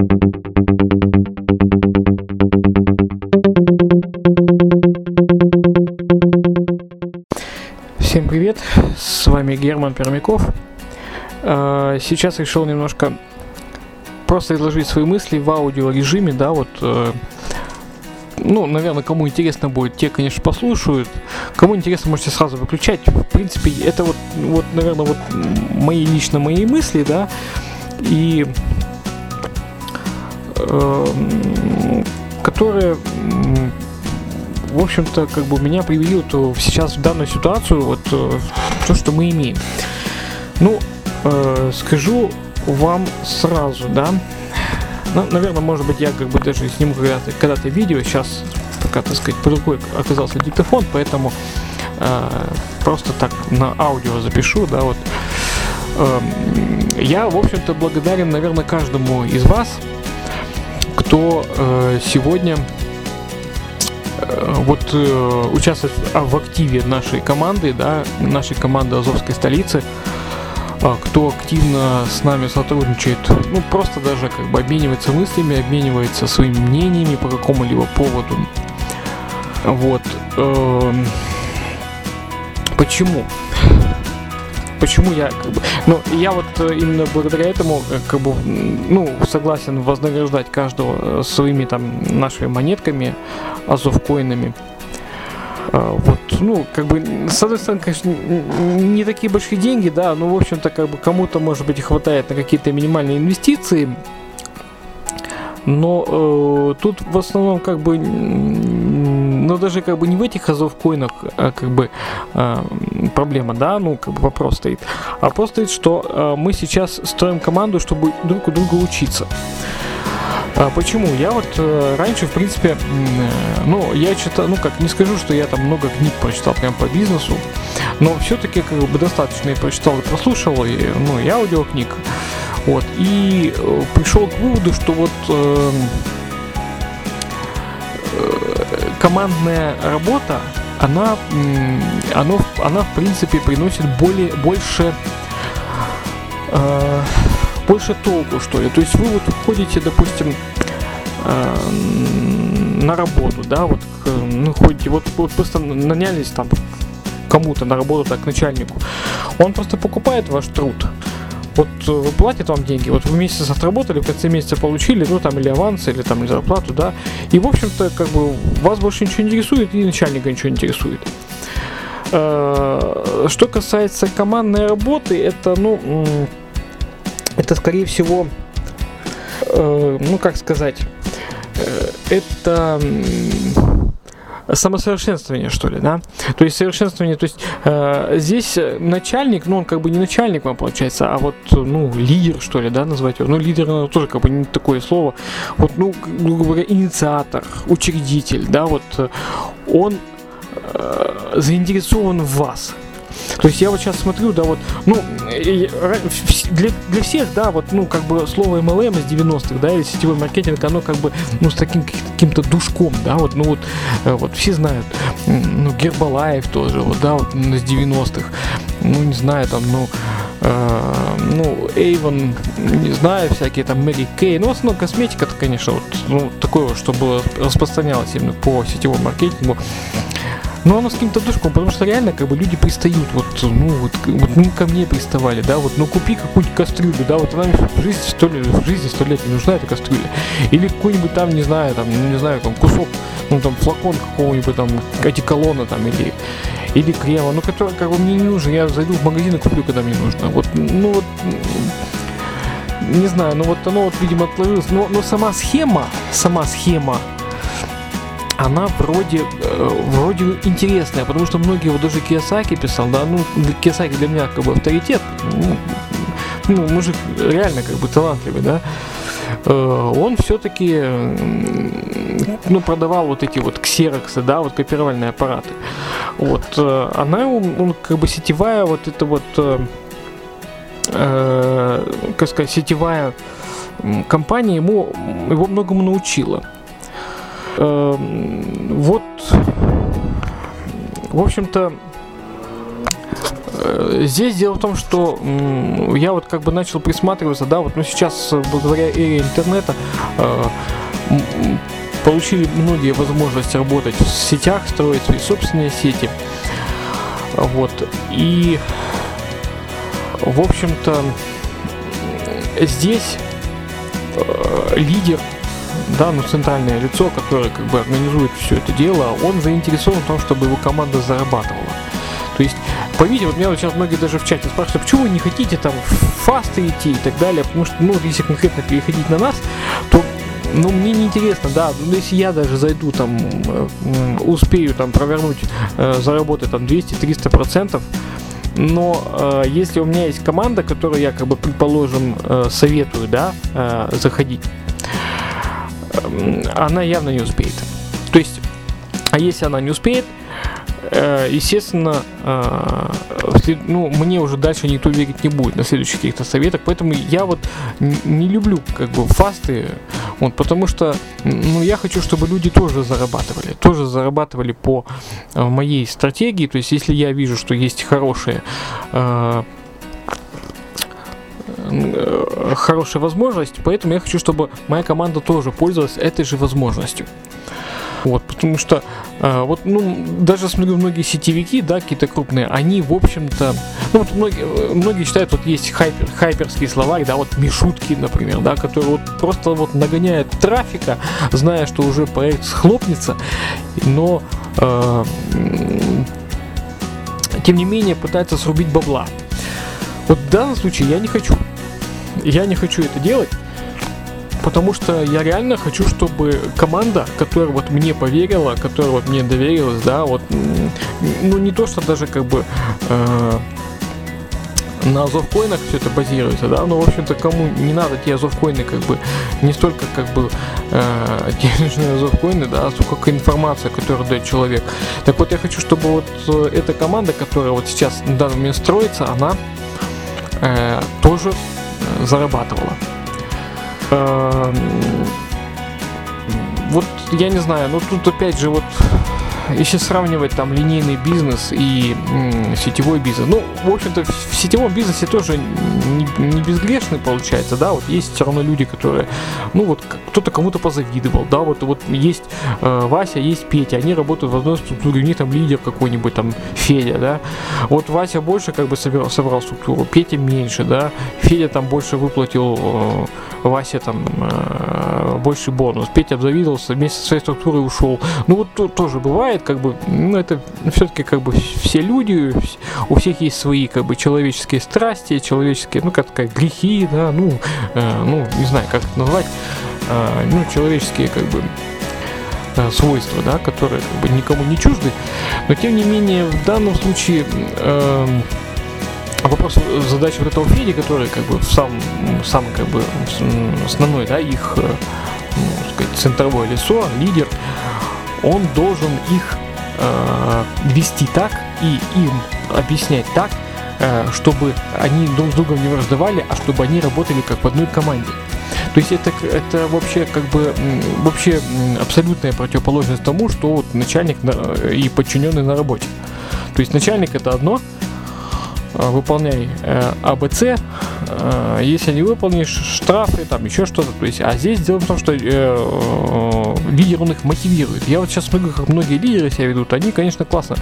Всем привет, с вами Герман Пермяков. А, сейчас решил немножко просто изложить свои мысли в аудиорежиме, да, вот э, ну, наверное, кому интересно будет, те, конечно, послушают. Кому интересно, можете сразу выключать. В принципе, это вот, вот наверное, вот мои лично мои мысли, да, и э, которые, в общем-то, как бы меня привели вот сейчас в данную ситуацию, вот э, то, что мы имеем. Ну, э, скажу вам сразу, да, ну, наверное, может быть, я как бы даже сниму когда-то когда видео. Сейчас пока, так сказать, под рукой оказался диктофон, поэтому э, просто так на аудио запишу, да, вот. Э, я, в общем-то, благодарен, наверное, каждому из вас, кто э, сегодня э, вот э, участвует в активе нашей команды, да, нашей команды Азовской столицы. А, кто активно с нами сотрудничает, ну просто даже как бы обменивается мыслями, обменивается своими мнениями по какому-либо поводу. Вот. Эм, почему? Почему я как бы, ну я вот э, именно благодаря этому э, как бы, ну согласен вознаграждать каждого своими там нашими монетками, азовкоинами. Вот, ну, как бы, с одной стороны, конечно, не такие большие деньги, да, но, в общем-то, как бы кому-то, может быть, хватает на какие-то минимальные инвестиции, но э, тут в основном как бы, ну даже как бы не в этих азов коинах а, как бы э, проблема, да, ну как бы вопрос стоит, а вопрос стоит, что э, мы сейчас строим команду, чтобы друг у друга учиться. А почему? Я вот э, раньше, в принципе, э, ну, я читал, ну, как, не скажу, что я там много книг прочитал прям по бизнесу, но все-таки как бы достаточно я прочитал и прослушал, и, ну, и аудиокниг. Вот, и э, пришел к выводу, что вот э, командная работа, она, оно, она, в принципе, приносит более, больше э, больше толку, что ли. То есть вы вот ходите, допустим, э, на работу, да, вот, ну, ходите, вот, вот просто нанялись там кому-то на работу, так, к начальнику. Он просто покупает ваш труд. Вот вы платит вам деньги, вот вы месяц отработали, в конце месяца получили, ну там или аванс, или там или зарплату, да, и в общем-то как бы вас больше ничего не интересует, и начальника ничего не интересует. Э, что касается командной работы, это, ну, это, скорее всего, э, ну, как сказать, э, это самосовершенствование, что ли, да? То есть совершенствование, то есть э, здесь начальник, ну, он как бы не начальник вам получается, а вот, ну, лидер, что ли, да, назвать его. Ну, лидер, ну, тоже как бы не такое слово. Вот, ну, грубо говоря, инициатор, учредитель, да, вот он э, заинтересован в вас. То есть я вот сейчас смотрю, да, вот, ну, для, для всех, да, вот, ну, как бы слово MLM из 90-х, да, или сетевой маркетинг, оно как бы, ну, с таким каким-то душком, да, вот, ну, вот, э, вот все знают, ну, Гербалаев тоже, вот, да, вот, из 90-х, ну, не знаю, там, ну, э, ну, Эйвон, не знаю, всякие там Мэри Кей, ну, в основном косметика-то, конечно, вот, ну, такое, что было распространялось именно по сетевому маркетингу, ну, оно с каким-то душком, потому что реально, как бы, люди пристают, вот, ну, вот, вот ну, ко мне приставали, да, вот, ну, купи какую-нибудь кастрюлю, да, вот она в жизни сто лет, в жизни сто лет не нужна эта кастрюля. Или какой-нибудь там, не знаю, там, ну, не знаю, там, кусок, ну, там, флакон какого-нибудь там, одеколона там, или, или крема, ну, который, как бы, мне не нужен, я зайду в магазин и куплю, когда мне нужно. Вот, ну, вот, не знаю, ну, вот оно, вот, видимо, отложилось, но, но сама схема, сама схема, она вроде, э, вроде интересная, потому что многие, вот даже Киосаки писал, да, ну, Киосаки для меня как бы авторитет, ну, ну мужик реально как бы талантливый, да, э, он все-таки, ну, продавал вот эти вот ксероксы, да, вот копировальные аппараты. Вот, э, она, он, как бы сетевая вот это вот, э, как сказать, сетевая компания ему, его многому научила. Эм, вот, в общем-то, э, здесь дело в том, что я вот как бы начал присматриваться, да, вот ну сейчас благодаря эре интернета э, получили многие возможности работать в сетях, строить свои собственные сети. Вот. И, в общем-то, здесь э, лидер, да, ну центральное лицо, которое как бы организует все это дело, он заинтересован в том, чтобы его команда зарабатывала. То есть, по видео, вот меня вот сейчас многие даже в чате спрашивают, почему вы не хотите там фасты идти и так далее, потому что, ну, если конкретно переходить на нас, то ну, мне не интересно, да, ну, если я даже зайду там, э, успею там провернуть, э, заработать там 200-300 процентов, но э, если у меня есть команда, которую я, как бы, предположим, э, советую, да, э, заходить, она явно не успеет. То есть, а если она не успеет, Э, естественно, э, ну, мне уже дальше никто верить не будет на следующих каких-то советах, поэтому я вот не люблю как бы фасты, вот, потому что, ну, я хочу, чтобы люди тоже зарабатывали, тоже зарабатывали по э, моей стратегии, то есть, если я вижу, что есть хорошие хорошая возможность, поэтому я хочу, чтобы моя команда тоже пользовалась этой же возможностью. Вот, потому что э, вот, ну, даже смотрю, многие сетевики, да, какие-то крупные, они, в общем-то, ну, вот многие, многие считают, вот есть хайпер, хайперские словарь, да, вот Мишутки, например, да, которые вот просто вот нагоняют трафика, зная, что уже проект схлопнется, но э, тем не менее пытаются срубить бабла. Вот в данном случае я не хочу. Я не хочу это делать потому что я реально хочу, чтобы команда, которая вот мне поверила, которая вот мне доверилась, да, вот, ну не то, что даже как бы э, на азовкоинах все это базируется, да, но, в общем-то, кому не надо те азовкоины, как бы, не столько, как бы, э, денежные азовкоины, да, а сколько информация, которую дает человек. Так вот, я хочу, чтобы вот э, эта команда, которая вот сейчас на данный момент строится, она э, тоже зарабатывала. Эм, вот я не знаю, но тут опять же вот если сравнивать там линейный бизнес и м, сетевой бизнес, ну, в общем-то, в сетевом бизнесе тоже не, не безгрешный получается, да, вот есть все равно люди, которые, ну, вот кто-то кому-то позавидовал, да, вот, вот есть э, Вася, есть Петя, они работают в одной структуре, у них там лидер какой-нибудь там Федя, да, вот Вася больше как бы собирал, собрал структуру, Петя меньше, да, Федя там больше выплатил э, Васе там э, больше бонус, Петя обзавидовался, вместе со своей структурой ушел, ну, вот то, тоже бывает, как бы, ну, это все-таки как бы все люди, у всех есть свои как бы человеческие страсти, человеческие, ну, как сказать, грехи, да, ну, э, ну, не знаю, как это назвать, э, ну, человеческие как бы э, свойства, да, которые как бы никому не чужды, но тем не менее в данном случае э, вопрос задачи вот этого Феди, который как бы сам, сам как бы основной, да, их, э, ну, сказать, центровое лицо, лидер, он должен их э, вести так и им объяснять так, чтобы они друг с другом не враждовали, а чтобы они работали как в одной команде. То есть это, это вообще как бы вообще абсолютная противоположность тому, что вот начальник и подчиненный на работе. То есть начальник это одно, Э, выполняй э, АБЦ, э, если не выполнишь штрафы, там еще что-то. То есть, а здесь дело в том, что э, э, лидер он их мотивирует. Я вот сейчас смотрю, как многие лидеры себя ведут, они, конечно, классно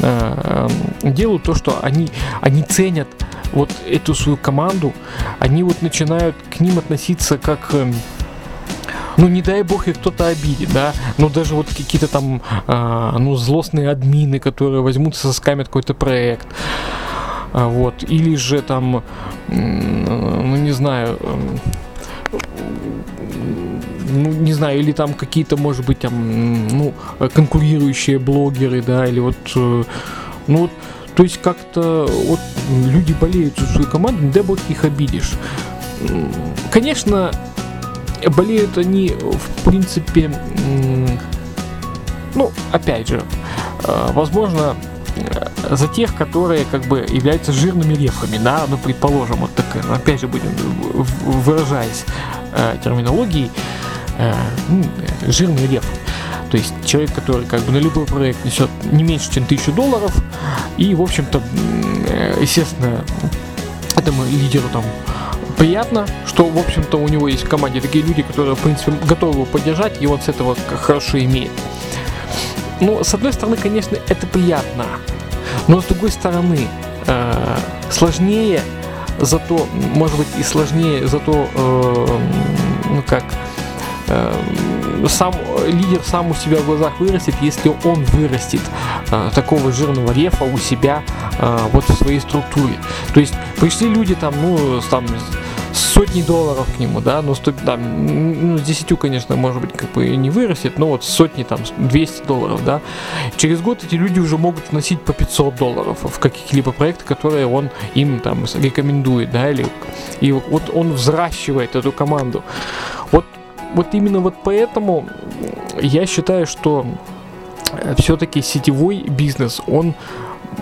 э, делают то, что они, они ценят вот эту свою команду, они вот начинают к ним относиться как ну не дай бог их кто-то обидит, да, ну даже вот какие-то там, э, ну злостные админы, которые возьмутся соскамят какой-то проект, вот, или же там, ну не знаю, ну, не знаю, или там какие-то, может быть, там, ну, конкурирующие блогеры, да, или вот, э, ну, вот, то есть как-то вот люди болеют за свою команду, не дай бог их обидишь. Конечно, болеют они, в принципе, ну, опять же, э, возможно, за тех, которые как бы являются жирными репками, да, ну, предположим, вот так, опять же будем выражаясь э, терминологией, э, ну, жирный реп. То есть человек, который как бы на любой проект несет не меньше, чем тысячу долларов, и, в общем-то, естественно, этому лидеру там приятно, что, в общем-то, у него есть в команде такие люди, которые, в принципе, готовы его поддержать, и он с этого хорошо имеет. Ну, с одной стороны, конечно, это приятно, но с другой стороны, э, сложнее, зато, может быть, и сложнее, зато, э, ну как, э, сам лидер сам у себя в глазах вырастет, если он вырастет э, такого жирного рефа у себя э, вот в своей структуре. То есть пришли люди там, ну, там сотни долларов к нему, да, ну, сто, там, ну, с 10, конечно, может быть, как бы и не вырастет, но вот сотни, там, 200 долларов, да. Через год эти люди уже могут вносить по 500 долларов в каких-либо проекты, которые он им там рекомендует, да, или и вот он взращивает эту команду. Вот, вот именно вот поэтому я считаю, что все-таки сетевой бизнес, он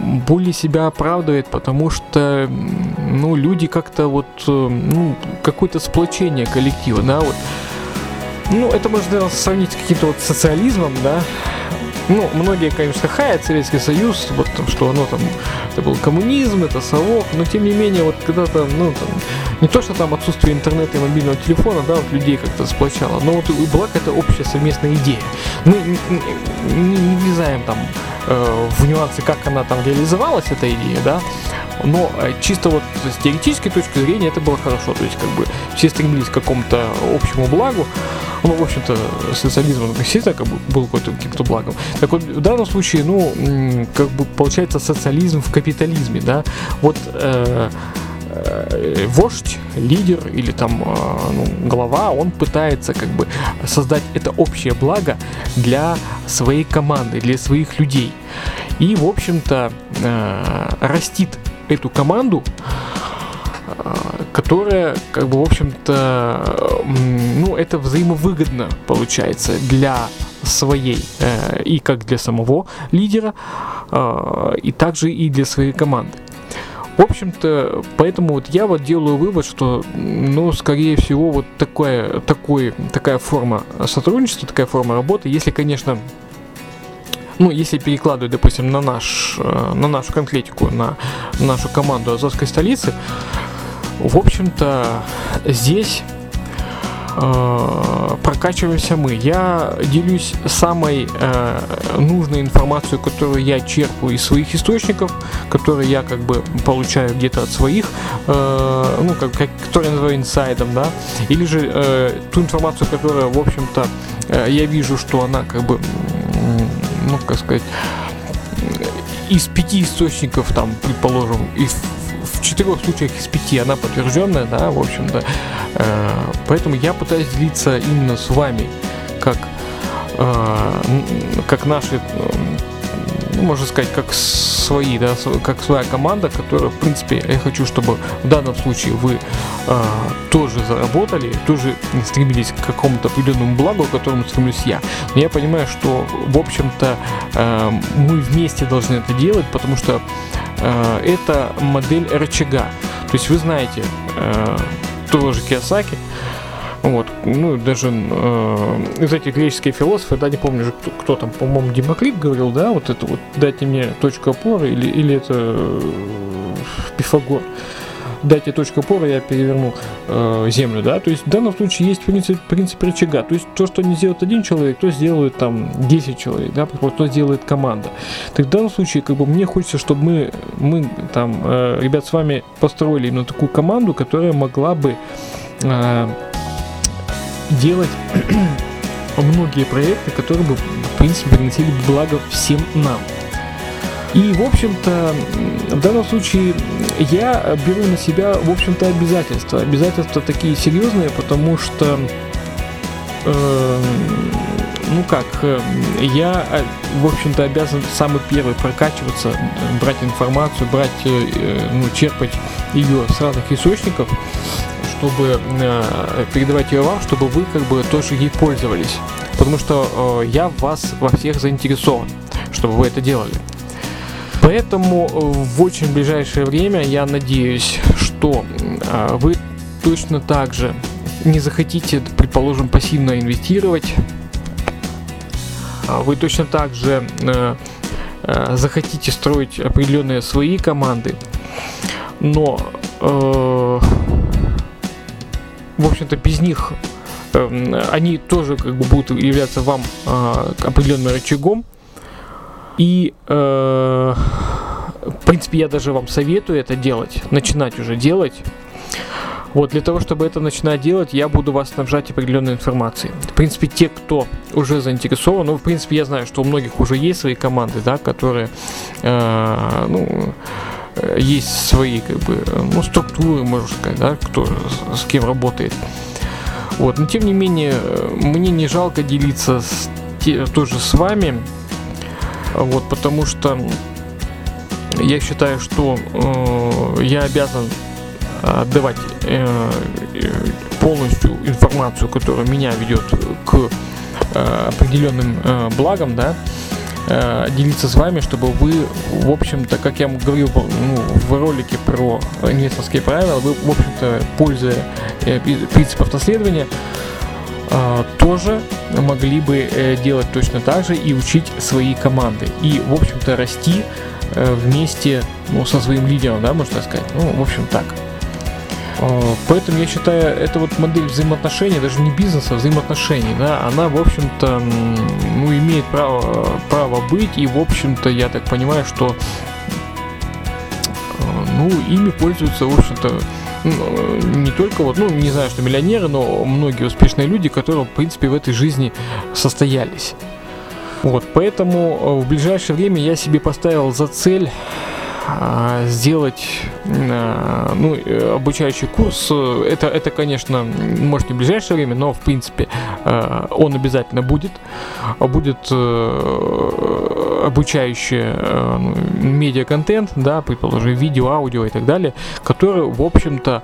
более себя оправдывает, потому что, ну, люди как-то вот, э, ну, какое-то сплочение коллектива, да, вот. Ну, это можно сравнить с каким-то вот социализмом, да, ну, многие, конечно, хаят Советский Союз, вот, что оно там, это был коммунизм, это совок, но тем не менее, вот когда-то, ну, там, не то, что там отсутствие интернета и мобильного телефона, да, вот людей как-то сплочало, но вот и была какая-то общая совместная идея. Мы не, не, не влезаем там э, в нюансы, как она там реализовалась, эта идея, да, но э, чисто вот с теоретической точки зрения это было хорошо, то есть как бы все стремились к какому-то общему благу, ну, в общем-то, социализм он всегда как бы был какой-то каким-то благом. Так вот, в данном случае, ну, как бы получается социализм в капитализме, да, вот э, э, вождь, лидер или там э, ну, глава, он пытается как бы создать это общее благо для своей команды, для своих людей. И, в общем-то, э, растит эту команду, которая, как бы, в общем-то, ну, это взаимовыгодно получается для своей э, и как для самого лидера, э, и также и для своей команды. В общем-то, поэтому вот я вот делаю вывод, что, ну, скорее всего, вот такая, такой, такая форма сотрудничества, такая форма работы, если, конечно, ну, если перекладывать, допустим, на, наш, э, на нашу конкретику, на нашу команду Азовской столицы, в общем-то, здесь э, прокачиваемся мы. Я делюсь самой э, нужной информацией, которую я черпаю из своих источников, которые я как бы получаю где-то от своих, э, ну, как, как, которые я называю инсайдом, да, или же э, ту информацию, которая, в общем-то, э, я вижу, что она как бы, ну, как сказать, из пяти источников, там, предположим, из четырех случаях из пяти она подтвержденная, да, в общем-то. Э, поэтому я пытаюсь делиться именно с вами, как, э, как наши ну, можно сказать, как свои, да, как своя команда, которая, в принципе, я хочу, чтобы в данном случае вы э, тоже заработали, тоже стремились к какому-то определенному благу, к которому стремлюсь я. Но я понимаю, что, в общем-то, э, мы вместе должны это делать, потому что э, это модель рычага. То есть вы знаете, э, тоже Киосаки, вот, ну, даже э, из этих греческих философов, да, не помню, кто, кто там, по-моему, Демокрит говорил, да, вот это вот, дайте мне точку опоры, или, или это э, Пифагор. Дайте точку опоры, я переверну э, землю, да, то есть в данном случае есть принцип, принцип рычага, то есть то, что не сделает один человек, то сделает там 10 человек, да, то сделает команда. Так в данном случае, как бы мне хочется, чтобы мы, мы там, э, ребят, с вами построили именно такую команду, которая могла бы э, делать многие проекты, которые бы, в принципе, приносили благо всем нам. И, в общем-то, в данном случае я беру на себя, в общем-то, обязательства. Обязательства такие серьезные, потому что, э, ну как, э, я, э, в общем-то, обязан самый первый прокачиваться, брать информацию, брать, э, ну, черпать ее с разных источников, чтобы э, передавать ее вам, чтобы вы как бы тоже ей пользовались. Потому что э, я вас во всех заинтересован, чтобы вы это делали. Поэтому э, в очень ближайшее время я надеюсь, что э, вы точно так же не захотите, предположим, пассивно инвестировать, вы точно так же захотите строить определенные свои команды, но в общем-то без них они тоже как бы будут являться вам определенным рычагом и в принципе, я даже вам советую это делать, начинать уже делать. Вот, для того, чтобы это начинать делать, я буду вас снабжать определенной информацией. В принципе, те, кто уже заинтересован, ну, в принципе, я знаю, что у многих уже есть свои команды, да, которые, э, ну, э, есть свои, как бы, ну, структуры, можно сказать, да, кто с, кем работает. Вот, но тем не менее, мне не жалко делиться с, те, тоже с вами, вот, потому что я считаю, что э, я обязан отдавать э, полностью информацию, которая меня ведет к э, определенным э, благам, да, э, делиться с вами, чтобы вы, в общем-то, как я говорил ну, в ролике про инвесторские правила, вы, в общем-то, пользуя э, принципов наследования, э, тоже могли бы э, делать точно так же и учить свои команды. И, в общем-то, расти Э, вместе ну, со своим лидером, да, можно сказать. Ну, в общем, так. Э, поэтому я считаю, это вот модель взаимоотношений, даже не бизнеса, а взаимоотношений, да, она, в общем-то, ну, имеет право, право быть, и, в общем-то, я так понимаю, что, э, ну, ими пользуются, в общем-то, не только вот, ну, не знаю, что миллионеры, но многие успешные люди, которые, в принципе, в этой жизни состоялись. Вот, поэтому э, в ближайшее время я себе поставил за цель сделать а, ну, э, обучающий курс. Это, это, конечно, может не в ближайшее время, но в принципе а, он обязательно будет. Будет обучающий ну, медиа-контент, да, предположим, видео, аудио и так далее, который, в общем-то,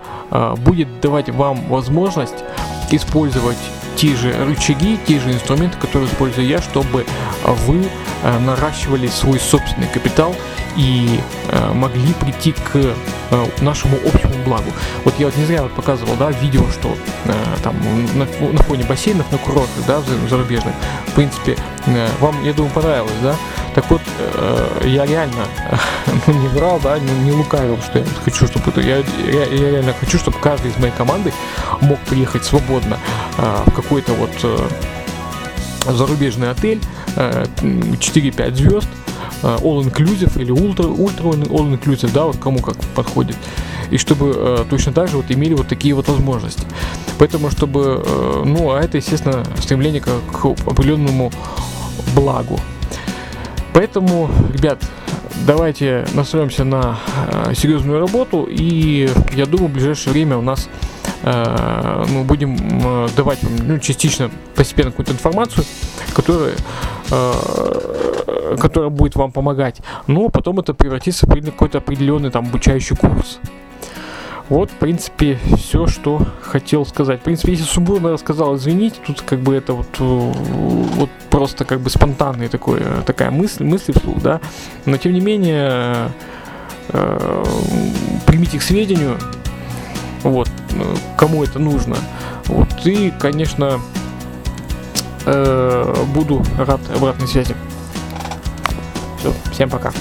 будет давать вам возможность использовать те же рычаги, те же инструменты, которые использую я, чтобы вы э, наращивали свой собственный капитал и э, могли прийти к э, нашему общему благу. Вот я вот не зря вот показывал, да, видео, что там на фоне бассейнов на курортах, да, зарубежных, в принципе, вам, я думаю, понравилось, да. Так вот, я реально ну, не врал, да, не, не лукавил, что я хочу, чтобы это, я, я, я реально хочу, чтобы каждый из моей команды мог приехать свободно в какой-то вот зарубежный отель, 4-5 звезд, all inclusive или ультра, ультра all inclusive, да, вот кому как подходит. И чтобы э, точно так же вот имели вот такие вот возможности. Поэтому, чтобы, э, ну, а это, естественно, стремление к, к определенному благу. Поэтому, ребят, давайте настроимся на э, серьезную работу, и я думаю, в ближайшее время у нас э, мы будем э, давать ну, частично, постепенно какую-то информацию, которая, э, которая будет вам помогать, но потом это превратится в какой-то определенный там обучающий курс. Вот, в принципе, все, что хотел сказать. В принципе, если сумбурно рассказал, извините, тут как бы это вот, э, вот просто как бы спонтанная такой, э, такая мысль, мысль вслух, да. Но, тем не менее, э, примите к сведению, вот, кому это нужно. Вот, и, конечно, буду рад обратной связи. Все, всем пока.